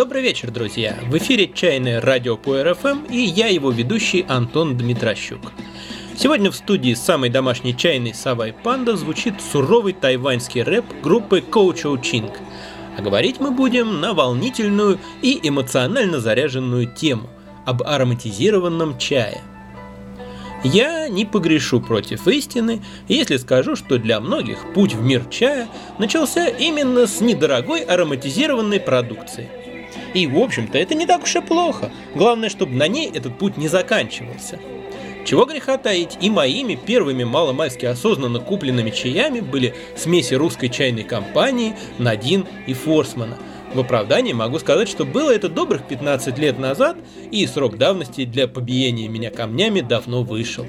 Добрый вечер, друзья! В эфире «Чайное радио по РФМ» и я его ведущий Антон Дмитрощук. Сегодня в студии самой домашней чайной Савай Панда звучит суровый тайваньский рэп группы Коучоу Чинг. А говорить мы будем на волнительную и эмоционально заряженную тему – об ароматизированном чае. Я не погрешу против истины, если скажу, что для многих путь в мир чая начался именно с недорогой ароматизированной продукции – и, в общем-то, это не так уж и плохо. Главное, чтобы на ней этот путь не заканчивался. Чего греха таить, и моими первыми маломальски осознанно купленными чаями были смеси русской чайной компании Надин и Форсмана. В оправдании могу сказать, что было это добрых 15 лет назад, и срок давности для побиения меня камнями давно вышел.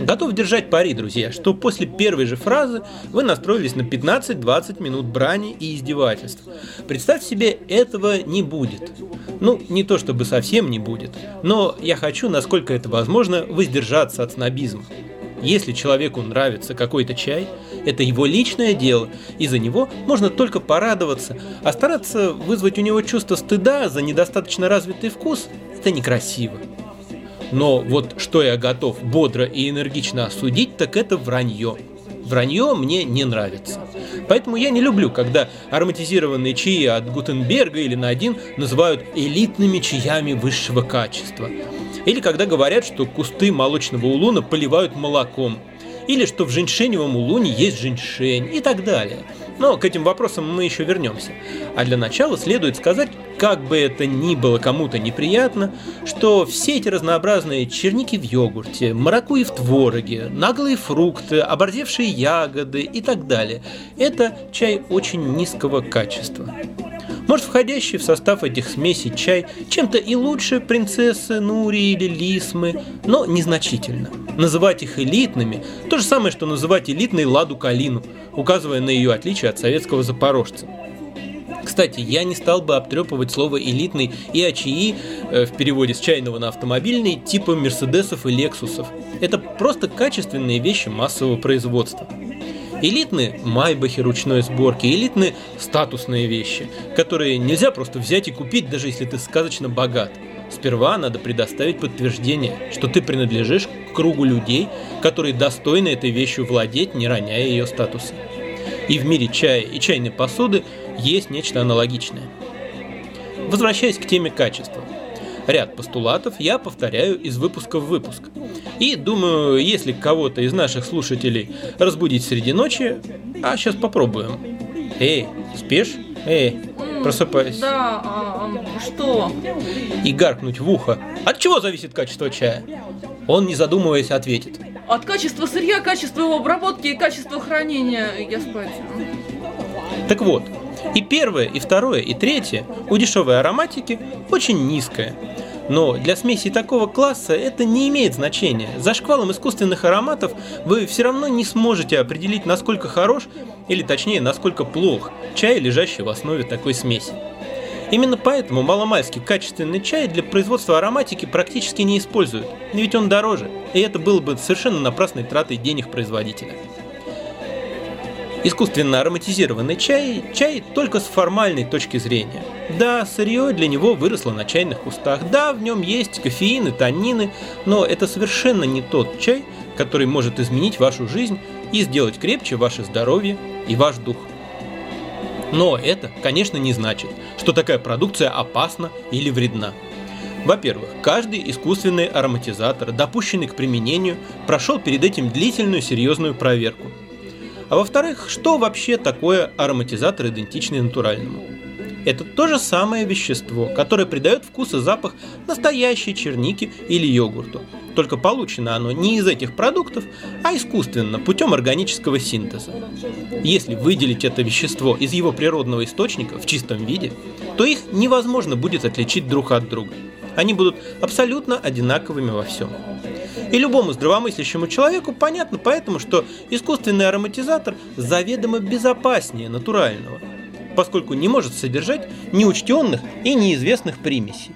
Готов держать пари, друзья, что после первой же фразы вы настроились на 15-20 минут брани и издевательств. Представь себе, этого не будет. Ну, не то чтобы совсем не будет, но я хочу, насколько это возможно, воздержаться от снобизма. Если человеку нравится какой-то чай, это его личное дело, и за него можно только порадоваться, а стараться вызвать у него чувство стыда за недостаточно развитый вкус – это некрасиво. Но вот что я готов бодро и энергично осудить, так это вранье. Вранье мне не нравится. Поэтому я не люблю, когда ароматизированные чаи от Гутенберга или Надин называют элитными чаями высшего качества. Или когда говорят, что кусты молочного улуна поливают молоком. Или что в женьшеневом улуне есть женьшень и так далее – но к этим вопросам мы еще вернемся. А для начала следует сказать, как бы это ни было кому-то неприятно, что все эти разнообразные черники в йогурте, маракуи в твороге, наглые фрукты, оборзевшие ягоды и так далее – это чай очень низкого качества. Может, входящий в состав этих смесей чай чем-то и лучше принцессы Нури или Лисмы, но незначительно. Называть их элитными – то же самое, что называть элитной Ладу Калину, указывая на ее отличие от советского запорожца. Кстати, я не стал бы обтрепывать слово «элитный» и «АЧИ» э, в переводе с чайного на автомобильный типа «Мерседесов» и «Лексусов». Это просто качественные вещи массового производства. Элитные майбахи ручной сборки, элитные статусные вещи, которые нельзя просто взять и купить, даже если ты сказочно богат. Сперва надо предоставить подтверждение, что ты принадлежишь к кругу людей, которые достойны этой вещью владеть, не роняя ее статуса. И в мире чая и чайной посуды есть нечто аналогичное. Возвращаясь к теме качества – ряд постулатов я повторяю из выпуска в выпуск. И думаю, если кого-то из наших слушателей разбудить среди ночи, а сейчас попробуем. Эй, спишь? Эй, просыпайся. Да, а, что? И гаркнуть в ухо. От чего зависит качество чая? Он, не задумываясь, ответит. От качества сырья, качества его обработки и качества хранения. Я спать. Так вот, и первое, и второе, и третье у дешевой ароматики очень низкое. Но для смеси такого класса это не имеет значения. За шквалом искусственных ароматов вы все равно не сможете определить, насколько хорош, или точнее, насколько плох чай, лежащий в основе такой смеси. Именно поэтому маломальский качественный чай для производства ароматики практически не используют, ведь он дороже, и это было бы совершенно напрасной тратой денег производителя. Искусственно ароматизированный чай – чай только с формальной точки зрения. Да, сырье для него выросло на чайных кустах, да, в нем есть кофеин и таннины, но это совершенно не тот чай, который может изменить вашу жизнь и сделать крепче ваше здоровье и ваш дух. Но это, конечно, не значит, что такая продукция опасна или вредна. Во-первых, каждый искусственный ароматизатор, допущенный к применению, прошел перед этим длительную серьезную проверку – а во-вторых, что вообще такое ароматизатор, идентичный натуральному? Это то же самое вещество, которое придает вкус и запах настоящей черники или йогурту. Только получено оно не из этих продуктов, а искусственно, путем органического синтеза. Если выделить это вещество из его природного источника в чистом виде, то их невозможно будет отличить друг от друга. Они будут абсолютно одинаковыми во всем. И любому здравомыслящему человеку понятно поэтому, что искусственный ароматизатор заведомо безопаснее натурального, поскольку не может содержать неучтенных и неизвестных примесей.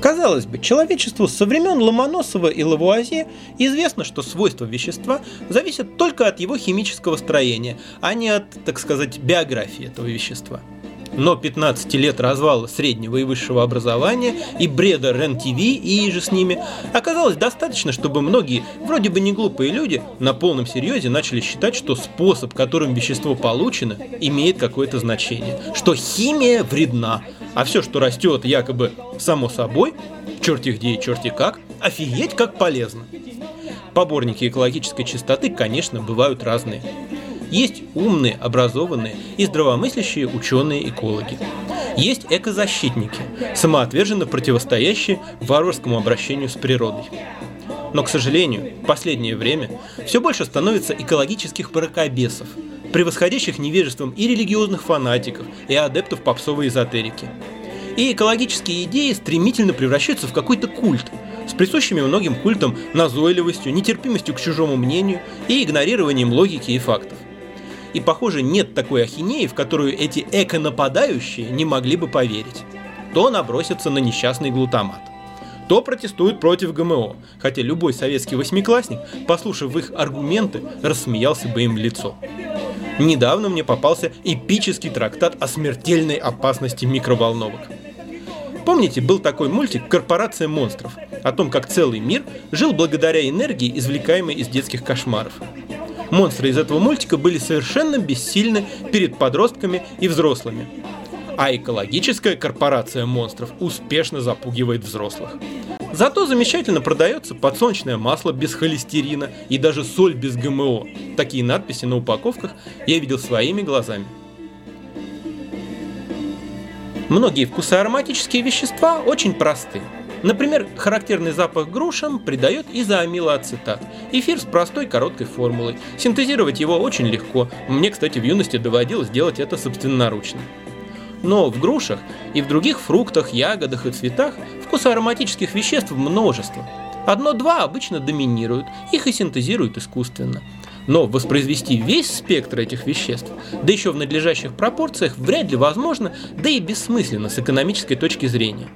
Казалось бы, человечеству со времен Ломоносова и Лавуазье известно, что свойства вещества зависят только от его химического строения, а не от, так сказать, биографии этого вещества. Но 15 лет развала среднего и высшего образования и бреда РЕН-ТВ и же с ними оказалось достаточно, чтобы многие, вроде бы не глупые люди, на полном серьезе начали считать, что способ, которым вещество получено, имеет какое-то значение, что химия вредна, а все, что растет якобы само собой, черти где и черти как, офигеть как полезно. Поборники экологической чистоты, конечно, бывают разные. Есть умные, образованные и здравомыслящие ученые-экологи. Есть экозащитники, самоотверженно противостоящие варварскому обращению с природой. Но, к сожалению, в последнее время все больше становится экологических паракобесов, превосходящих невежеством и религиозных фанатиков, и адептов попсовой эзотерики. И экологические идеи стремительно превращаются в какой-то культ, с присущими многим культам назойливостью, нетерпимостью к чужому мнению и игнорированием логики и фактов. И, похоже, нет такой ахинеи, в которую эти эко-нападающие не могли бы поверить. То набросятся на несчастный глутамат, то протестуют против ГМО, хотя любой советский восьмиклассник, послушав их аргументы, рассмеялся бы им в лицо. Недавно мне попался эпический трактат о смертельной опасности микроволновок. Помните, был такой мультик «Корпорация монстров» о том, как целый мир жил благодаря энергии, извлекаемой из детских кошмаров. Монстры из этого мультика были совершенно бессильны перед подростками и взрослыми. А экологическая корпорация монстров успешно запугивает взрослых. Зато замечательно продается подсолнечное масло без холестерина и даже соль без ГМО. Такие надписи на упаковках я видел своими глазами. Многие вкусоароматические вещества очень просты. Например, характерный запах грушам придает изоамилоацетат. Эфир с простой короткой формулой. Синтезировать его очень легко. Мне, кстати, в юности доводилось делать это собственноручно. Но в грушах и в других фруктах, ягодах и цветах вкуса ароматических веществ множество. Одно-два обычно доминируют, их и синтезируют искусственно. Но воспроизвести весь спектр этих веществ, да еще в надлежащих пропорциях, вряд ли возможно, да и бессмысленно с экономической точки зрения.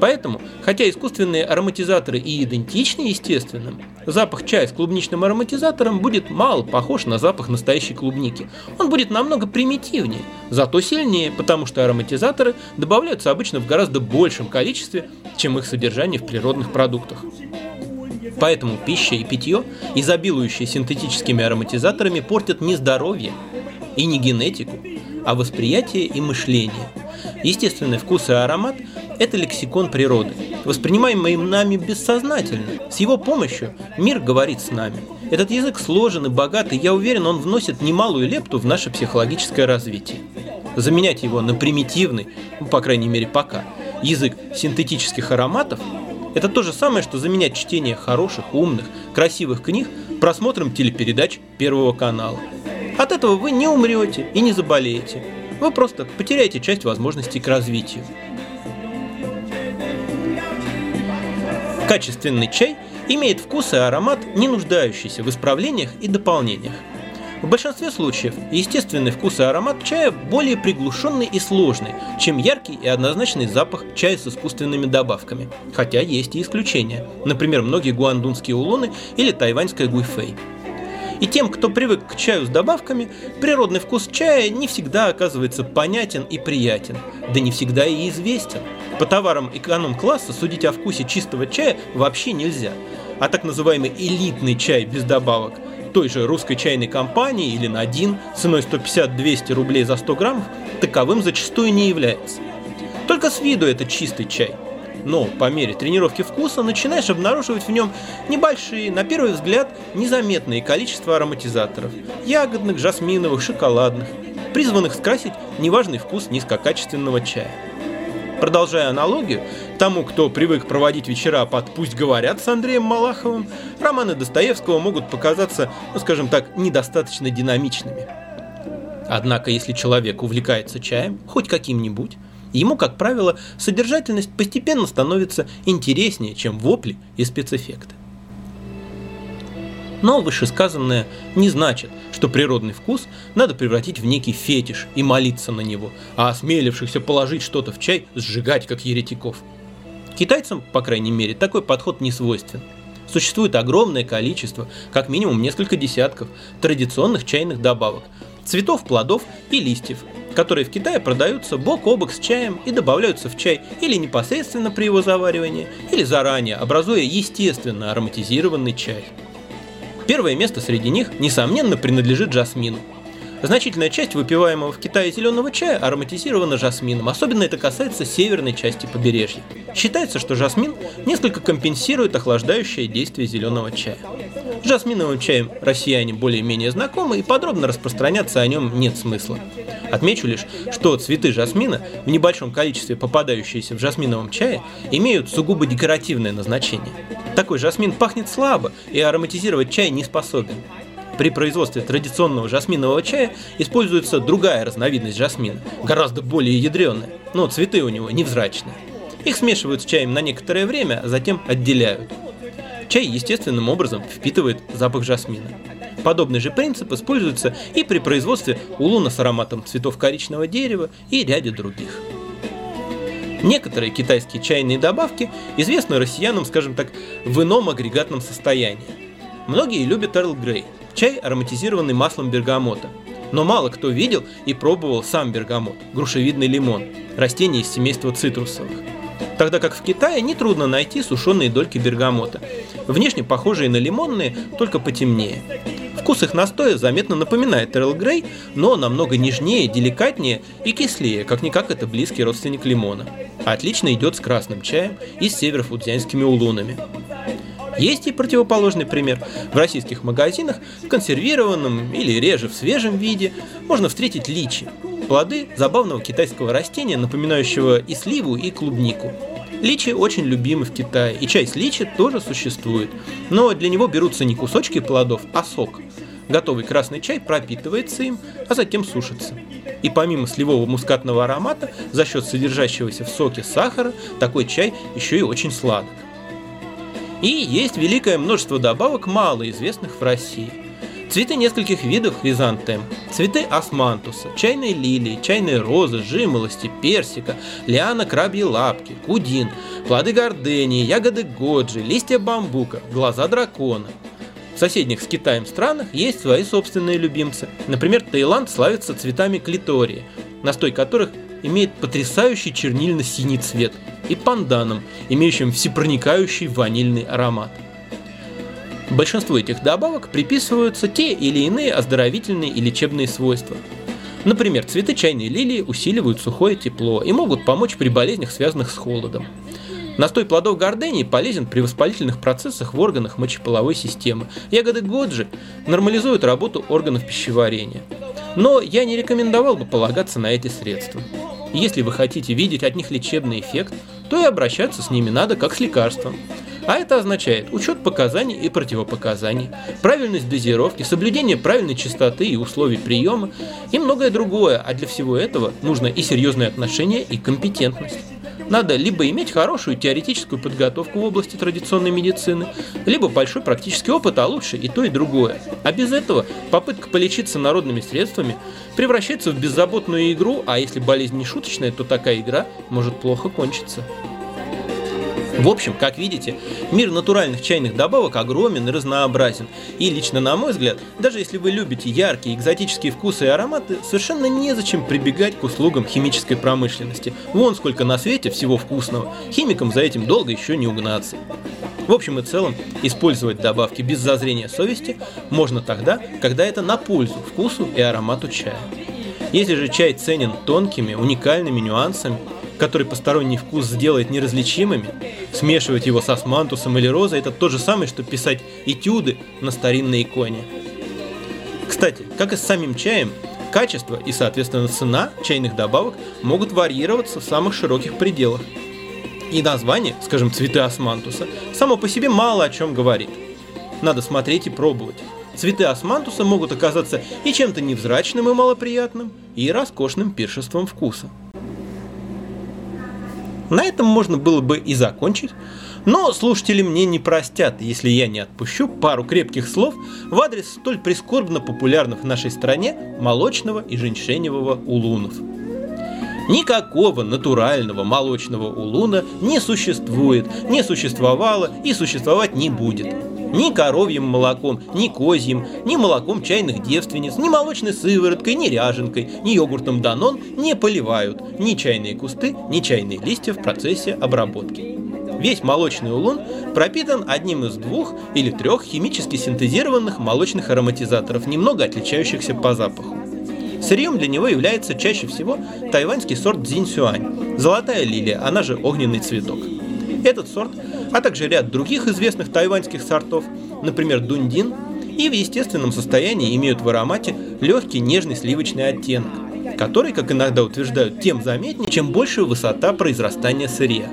Поэтому, хотя искусственные ароматизаторы и идентичны естественным, запах чая с клубничным ароматизатором будет мало похож на запах настоящей клубники. Он будет намного примитивнее, зато сильнее, потому что ароматизаторы добавляются обычно в гораздо большем количестве, чем их содержание в природных продуктах. Поэтому пища и питье, изобилующие синтетическими ароматизаторами, портят не здоровье и не генетику, а восприятие и мышление. Естественный вкус и аромат это лексикон природы, воспринимаемый нами бессознательно. С его помощью мир говорит с нами. Этот язык сложен и богат, и я уверен, он вносит немалую лепту в наше психологическое развитие. Заменять его на примитивный, ну, по крайней мере пока, язык синтетических ароматов – это то же самое, что заменять чтение хороших, умных, красивых книг просмотром телепередач Первого канала. От этого вы не умрете и не заболеете. Вы просто потеряете часть возможностей к развитию. Качественный чай имеет вкус и аромат, не нуждающийся в исправлениях и дополнениях. В большинстве случаев естественный вкус и аромат чая более приглушенный и сложный, чем яркий и однозначный запах чая с искусственными добавками. Хотя есть и исключения. Например, многие гуандунские улоны или тайваньская гуйфэй. И тем, кто привык к чаю с добавками, природный вкус чая не всегда оказывается понятен и приятен, да не всегда и известен. По товарам эконом-класса судить о вкусе чистого чая вообще нельзя. А так называемый элитный чай без добавок той же русской чайной компании или на один ценой 150-200 рублей за 100 граммов таковым зачастую не является. Только с виду это чистый чай – но по мере тренировки вкуса начинаешь обнаруживать в нем небольшие, на первый взгляд, незаметные количество ароматизаторов – ягодных, жасминовых, шоколадных, призванных скрасить неважный вкус низкокачественного чая. Продолжая аналогию, тому, кто привык проводить вечера под «Пусть говорят» с Андреем Малаховым, романы Достоевского могут показаться, ну скажем так, недостаточно динамичными. Однако, если человек увлекается чаем, хоть каким-нибудь, Ему, как правило, содержательность постепенно становится интереснее, чем вопли и спецэффекты. Но вышесказанное не значит, что природный вкус надо превратить в некий фетиш и молиться на него, а осмелившихся положить что-то в чай сжигать, как еретиков. Китайцам, по крайней мере, такой подход не свойствен. Существует огромное количество, как минимум несколько десятков, традиционных чайных добавок, цветов, плодов и листьев, которые в Китае продаются бок о бок с чаем и добавляются в чай или непосредственно при его заваривании, или заранее, образуя естественно ароматизированный чай. Первое место среди них, несомненно, принадлежит жасмину – Значительная часть выпиваемого в Китае зеленого чая ароматизирована жасмином, особенно это касается северной части побережья. Считается, что жасмин несколько компенсирует охлаждающее действие зеленого чая. С жасминовым чаем россияне более-менее знакомы и подробно распространяться о нем нет смысла. Отмечу лишь, что цветы жасмина, в небольшом количестве попадающиеся в жасминовом чае, имеют сугубо декоративное назначение. Такой жасмин пахнет слабо и ароматизировать чай не способен. При производстве традиционного жасминового чая используется другая разновидность жасмина, гораздо более ядреная, но цветы у него невзрачные. Их смешивают с чаем на некоторое время, а затем отделяют. Чай естественным образом впитывает запах жасмина. Подобный же принцип используется и при производстве улуна с ароматом цветов коричневого дерева и ряде других. Некоторые китайские чайные добавки известны россиянам, скажем так, в ином агрегатном состоянии. Многие любят Эрл Грей – Чай ароматизированный маслом бергамота. Но мало кто видел и пробовал сам бергамот, грушевидный лимон, растение из семейства цитрусовых. Тогда как в Китае нетрудно найти сушеные дольки бергамота, внешне похожие на лимонные, только потемнее. Вкус их настоя заметно напоминает Эрл Грей, но намного нежнее, деликатнее и кислее, как-никак это близкий родственник лимона. Отлично идет с красным чаем и с северофудзянскими улунами. Есть и противоположный пример. В российских магазинах в консервированном или реже в свежем виде можно встретить личи. Плоды забавного китайского растения, напоминающего и сливу, и клубнику. Личи очень любимы в Китае, и чай с личи тоже существует. Но для него берутся не кусочки плодов, а сок. Готовый красный чай пропитывается им, а затем сушится. И помимо сливового мускатного аромата, за счет содержащегося в соке сахара, такой чай еще и очень сладок. И есть великое множество добавок, малоизвестных в России. Цветы нескольких видов хризантем, цветы османтуса, чайной лилии, чайной розы, жимолости, персика, лиана крабьей лапки, кудин, плоды гордении, ягоды годжи, листья бамбука, глаза дракона. В соседних с Китаем странах есть свои собственные любимцы. Например, Таиланд славится цветами клитории, настой которых имеет потрясающий чернильно-синий цвет, и панданом, имеющим всепроникающий ванильный аромат. Большинству этих добавок приписываются те или иные оздоровительные и лечебные свойства. Например, цветы чайной лилии усиливают сухое тепло и могут помочь при болезнях, связанных с холодом. Настой плодов гордении полезен при воспалительных процессах в органах мочеполовой системы. Ягоды годжи нормализуют работу органов пищеварения. Но я не рекомендовал бы полагаться на эти средства. Если вы хотите видеть от них лечебный эффект, то и обращаться с ними надо как с лекарством. А это означает учет показаний и противопоказаний, правильность дозировки, соблюдение правильной частоты и условий приема и многое другое, а для всего этого нужно и серьезное отношение, и компетентность. Надо либо иметь хорошую теоретическую подготовку в области традиционной медицины, либо большой практический опыт, а лучше и то, и другое. А без этого попытка полечиться народными средствами превращается в беззаботную игру, а если болезнь не шуточная, то такая игра может плохо кончиться. В общем, как видите, мир натуральных чайных добавок огромен и разнообразен. И лично на мой взгляд, даже если вы любите яркие экзотические вкусы и ароматы, совершенно незачем прибегать к услугам химической промышленности. Вон сколько на свете всего вкусного. Химикам за этим долго еще не угнаться. В общем и целом, использовать добавки без зазрения совести можно тогда, когда это на пользу вкусу и аромату чая. Если же чай ценен тонкими, уникальными нюансами, который посторонний вкус сделает неразличимыми, смешивать его с османтусом или розой – это то же самое, что писать этюды на старинной иконе. Кстати, как и с самим чаем, качество и, соответственно, цена чайных добавок могут варьироваться в самых широких пределах. И название, скажем, цветы османтуса, само по себе мало о чем говорит. Надо смотреть и пробовать. Цветы османтуса могут оказаться и чем-то невзрачным и малоприятным, и роскошным пиршеством вкуса. На этом можно было бы и закончить, но слушатели мне не простят, если я не отпущу пару крепких слов в адрес столь прискорбно популярных в нашей стране молочного и женьшеневого улунов. Никакого натурального молочного улуна не существует, не существовало и существовать не будет. Ни коровьим молоком, ни козьим, ни молоком чайных девственниц, ни молочной сывороткой, ни ряженкой, ни йогуртом Данон не поливают ни чайные кусты, ни чайные листья в процессе обработки. Весь молочный улун пропитан одним из двух или трех химически синтезированных молочных ароматизаторов, немного отличающихся по запаху. Сырьем для него является чаще всего тайваньский сорт дзиньсюань, золотая лилия, она же огненный цветок. Этот сорт, а также ряд других известных тайваньских сортов, например, дундин, и в естественном состоянии имеют в аромате легкий нежный сливочный оттенок, который, как иногда утверждают, тем заметнее, чем больше высота произрастания сырья.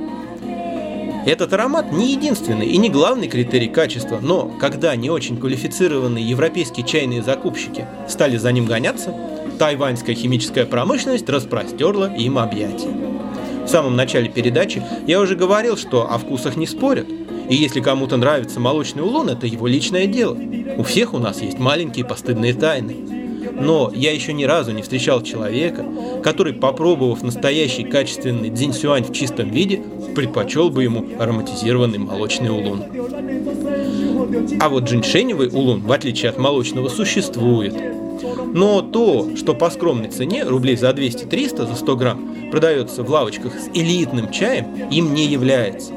Этот аромат не единственный и не главный критерий качества, но когда не очень квалифицированные европейские чайные закупщики стали за ним гоняться, тайваньская химическая промышленность распростерла им объятия. В самом начале передачи я уже говорил, что о вкусах не спорят. И если кому-то нравится молочный улун, это его личное дело. У всех у нас есть маленькие постыдные тайны. Но я еще ни разу не встречал человека, который, попробовав настоящий качественный дзиньсюань в чистом виде, предпочел бы ему ароматизированный молочный улун. А вот джиншеневый улун, в отличие от молочного, существует. Но то, что по скромной цене, рублей за 200-300 за 100 грамм, продается в лавочках с элитным чаем, им не является.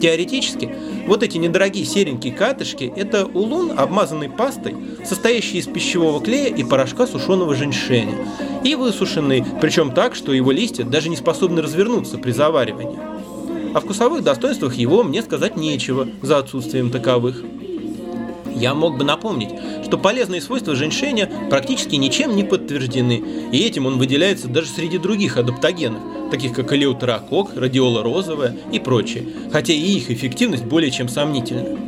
Теоретически, вот эти недорогие серенькие катышки – это улун, обмазанный пастой, состоящий из пищевого клея и порошка сушеного женьшеня, и высушенный, причем так, что его листья даже не способны развернуться при заваривании. О вкусовых достоинствах его мне сказать нечего за отсутствием таковых – я мог бы напомнить, что полезные свойства женьшеня практически ничем не подтверждены, и этим он выделяется даже среди других адаптогенов, таких как элеутерокок, радиола розовая и прочее, хотя и их эффективность более чем сомнительна.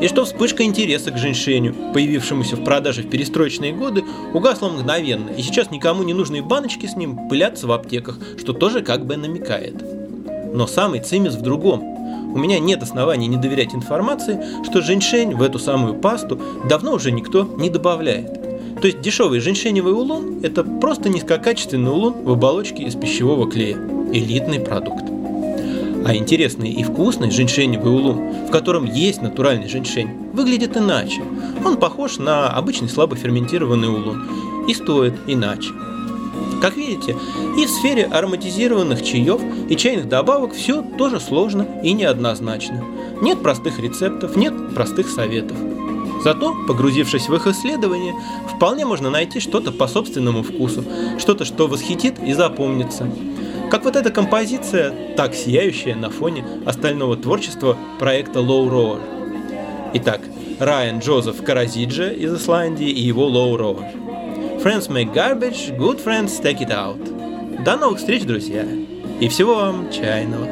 И что вспышка интереса к женьшеню, появившемуся в продаже в перестроечные годы, угасла мгновенно, и сейчас никому не нужные баночки с ним пылятся в аптеках, что тоже как бы намекает. Но самый цимис в другом – у меня нет оснований не доверять информации, что женьшень в эту самую пасту давно уже никто не добавляет. То есть дешевый женьшеневый улун – это просто низкокачественный улун в оболочке из пищевого клея. Элитный продукт. А интересный и вкусный женьшеневый улун, в котором есть натуральный женьшень, выглядит иначе. Он похож на обычный слабо ферментированный улун и стоит иначе. Как видите, и в сфере ароматизированных чаев и чайных добавок все тоже сложно и неоднозначно. Нет простых рецептов, нет простых советов. Зато, погрузившись в их исследование, вполне можно найти что-то по собственному вкусу, что-то, что восхитит и запомнится. Как вот эта композиция, так сияющая на фоне остального творчества проекта Low Roar. Итак, Райан Джозеф Каразиджа из Исландии и его Low Roar. Friends make garbage, good friends take it out. До новых встреч, друзья! И всего вам чайного!